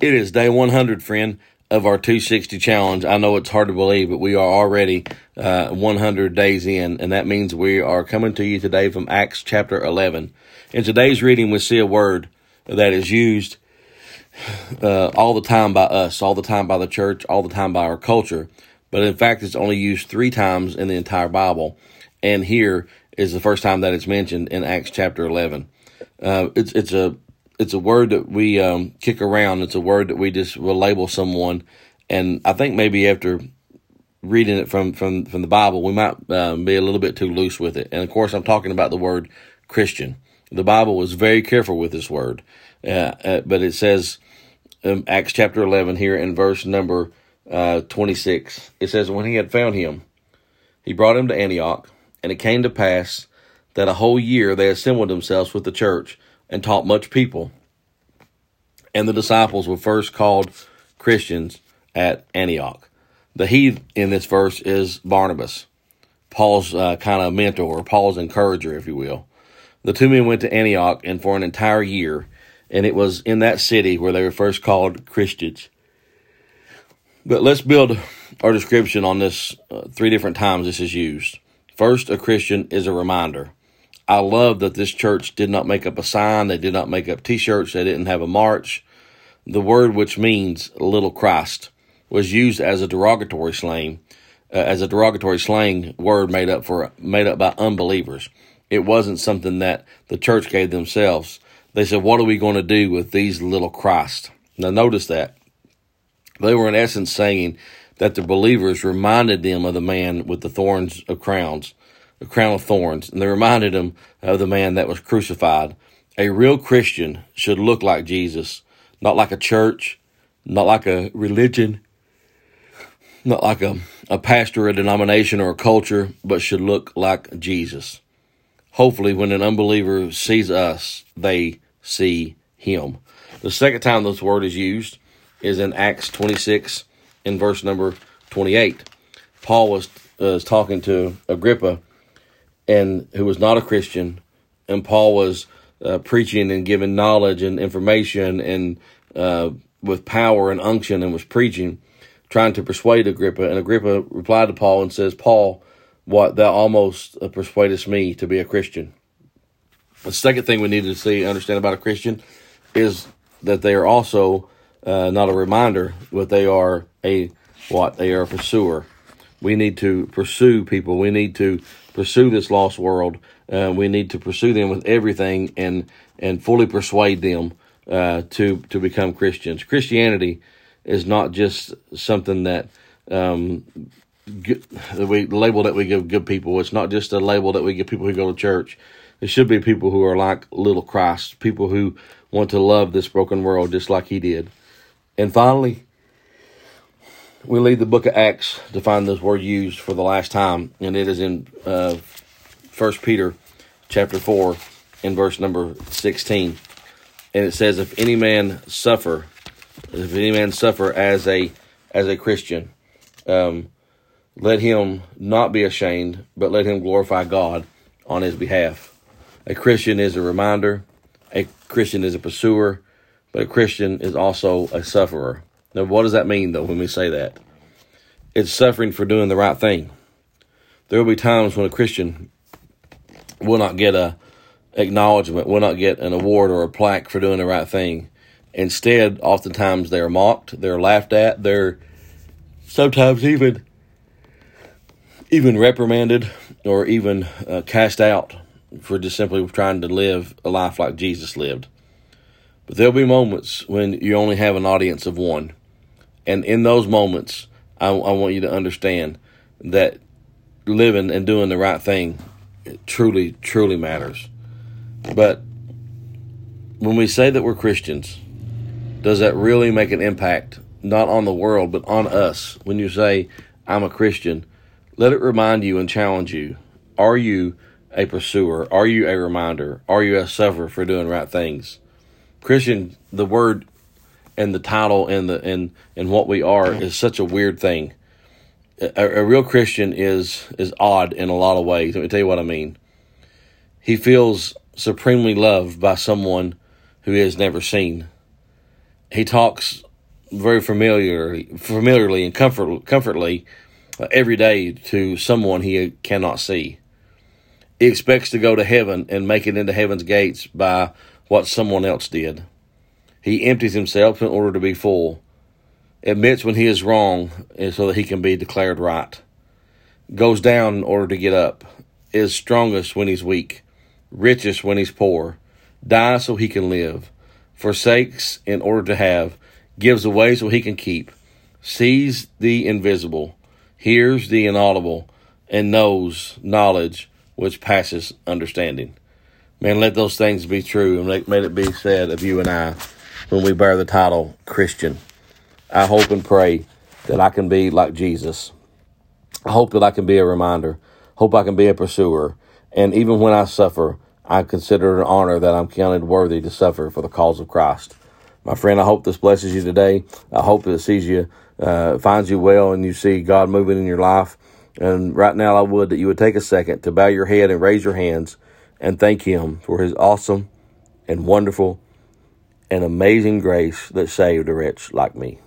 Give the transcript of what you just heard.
It is day 100, friend, of our 260 challenge. I know it's hard to believe, but we are already uh, 100 days in, and that means we are coming to you today from Acts chapter 11. In today's reading, we see a word that is used uh, all the time by us, all the time by the church, all the time by our culture, but in fact, it's only used three times in the entire Bible, and here is the first time that it's mentioned in Acts chapter 11. Uh, it's it's a it's a word that we um, kick around. It's a word that we just will label someone, and I think maybe after reading it from from from the Bible, we might um, be a little bit too loose with it. And of course, I'm talking about the word Christian. The Bible was very careful with this word, uh, uh, but it says um, Acts chapter 11 here in verse number uh, 26. It says, "When he had found him, he brought him to Antioch, and it came to pass." That a whole year they assembled themselves with the church and taught much people. And the disciples were first called Christians at Antioch. The he in this verse is Barnabas, Paul's uh, kind of mentor, Paul's encourager, if you will. The two men went to Antioch and for an entire year, and it was in that city where they were first called Christians. But let's build our description on this uh, three different times this is used. First, a Christian is a reminder. I love that this church did not make up a sign. They did not make up t-shirts. They didn't have a march. The word which means little Christ was used as a derogatory slang, uh, as a derogatory slang word made up for, made up by unbelievers. It wasn't something that the church gave themselves. They said, what are we going to do with these little Christ? Now notice that. They were in essence saying that the believers reminded them of the man with the thorns of crowns a crown of thorns, and they reminded them of the man that was crucified. A real Christian should look like Jesus, not like a church, not like a religion, not like a, a pastor, a denomination, or a culture, but should look like Jesus. Hopefully, when an unbeliever sees us, they see him. The second time this word is used is in Acts 26 in verse number 28. Paul was, uh, talking to Agrippa and who was not a Christian, and Paul was uh, preaching and giving knowledge and information and uh, with power and unction and was preaching, trying to persuade Agrippa. And Agrippa replied to Paul and says, Paul, what thou almost persuadest me to be a Christian. The second thing we need to see understand about a Christian is that they are also uh, not a reminder, but they are a what? They are a pursuer. We need to pursue people. We need to pursue this lost world. Uh, we need to pursue them with everything and and fully persuade them uh, to to become Christians. Christianity is not just something that um, good, we label that we give good people. It's not just a label that we give people who go to church. It should be people who are like little Christ, people who want to love this broken world just like He did. And finally, we leave the book of Acts to find this word used for the last time, and it is in uh, First Peter chapter four, in verse number sixteen, and it says, "If any man suffer, if any man suffer as a as a Christian, um, let him not be ashamed, but let him glorify God on his behalf." A Christian is a reminder. A Christian is a pursuer, but a Christian is also a sufferer. Now, what does that mean, though, when we say that? It's suffering for doing the right thing. There will be times when a Christian will not get a acknowledgement, will not get an award or a plaque for doing the right thing. Instead, oftentimes they're mocked, they're laughed at, they're sometimes even even reprimanded or even uh, cast out for just simply trying to live a life like Jesus lived. But there'll be moments when you only have an audience of one. And in those moments, I, I want you to understand that living and doing the right thing truly, truly matters. But when we say that we're Christians, does that really make an impact, not on the world, but on us? When you say, I'm a Christian, let it remind you and challenge you. Are you a pursuer? Are you a reminder? Are you a sufferer for doing right things? Christian, the word and the title and the and and what we are is such a weird thing. A, a, real Christian is is odd in a lot of ways. Let me tell you what I mean. He feels supremely loved by someone who he has never seen. He talks very familiar, familiarly and comfort, comfortably uh, every day to someone he cannot see. He expects to go to heaven and make it into heaven's gates by what someone else did. He empties himself in order to be full, admits when he is wrong so that he can be declared right, goes down in order to get up, is strongest when he's weak, richest when he's poor, dies so he can live, forsakes in order to have, gives away so he can keep, sees the invisible, hears the inaudible, and knows knowledge which passes understanding. Man, let those things be true and let, it be said of you and I when we bear the title Christian. I hope and pray that I can be like Jesus. I hope that I can be a reminder. Hope I can be a pursuer. And even when I suffer, I consider it an honor that I'm counted worthy to suffer for the cause of Christ. My friend, I hope this blesses you today. I hope that it sees you, uh, finds you well, and you see God moving in your life. And right now, I would that you would take a second to bow your head and raise your hands and thank Him for His awesome and wonderful and amazing grace that saved a wretch like me.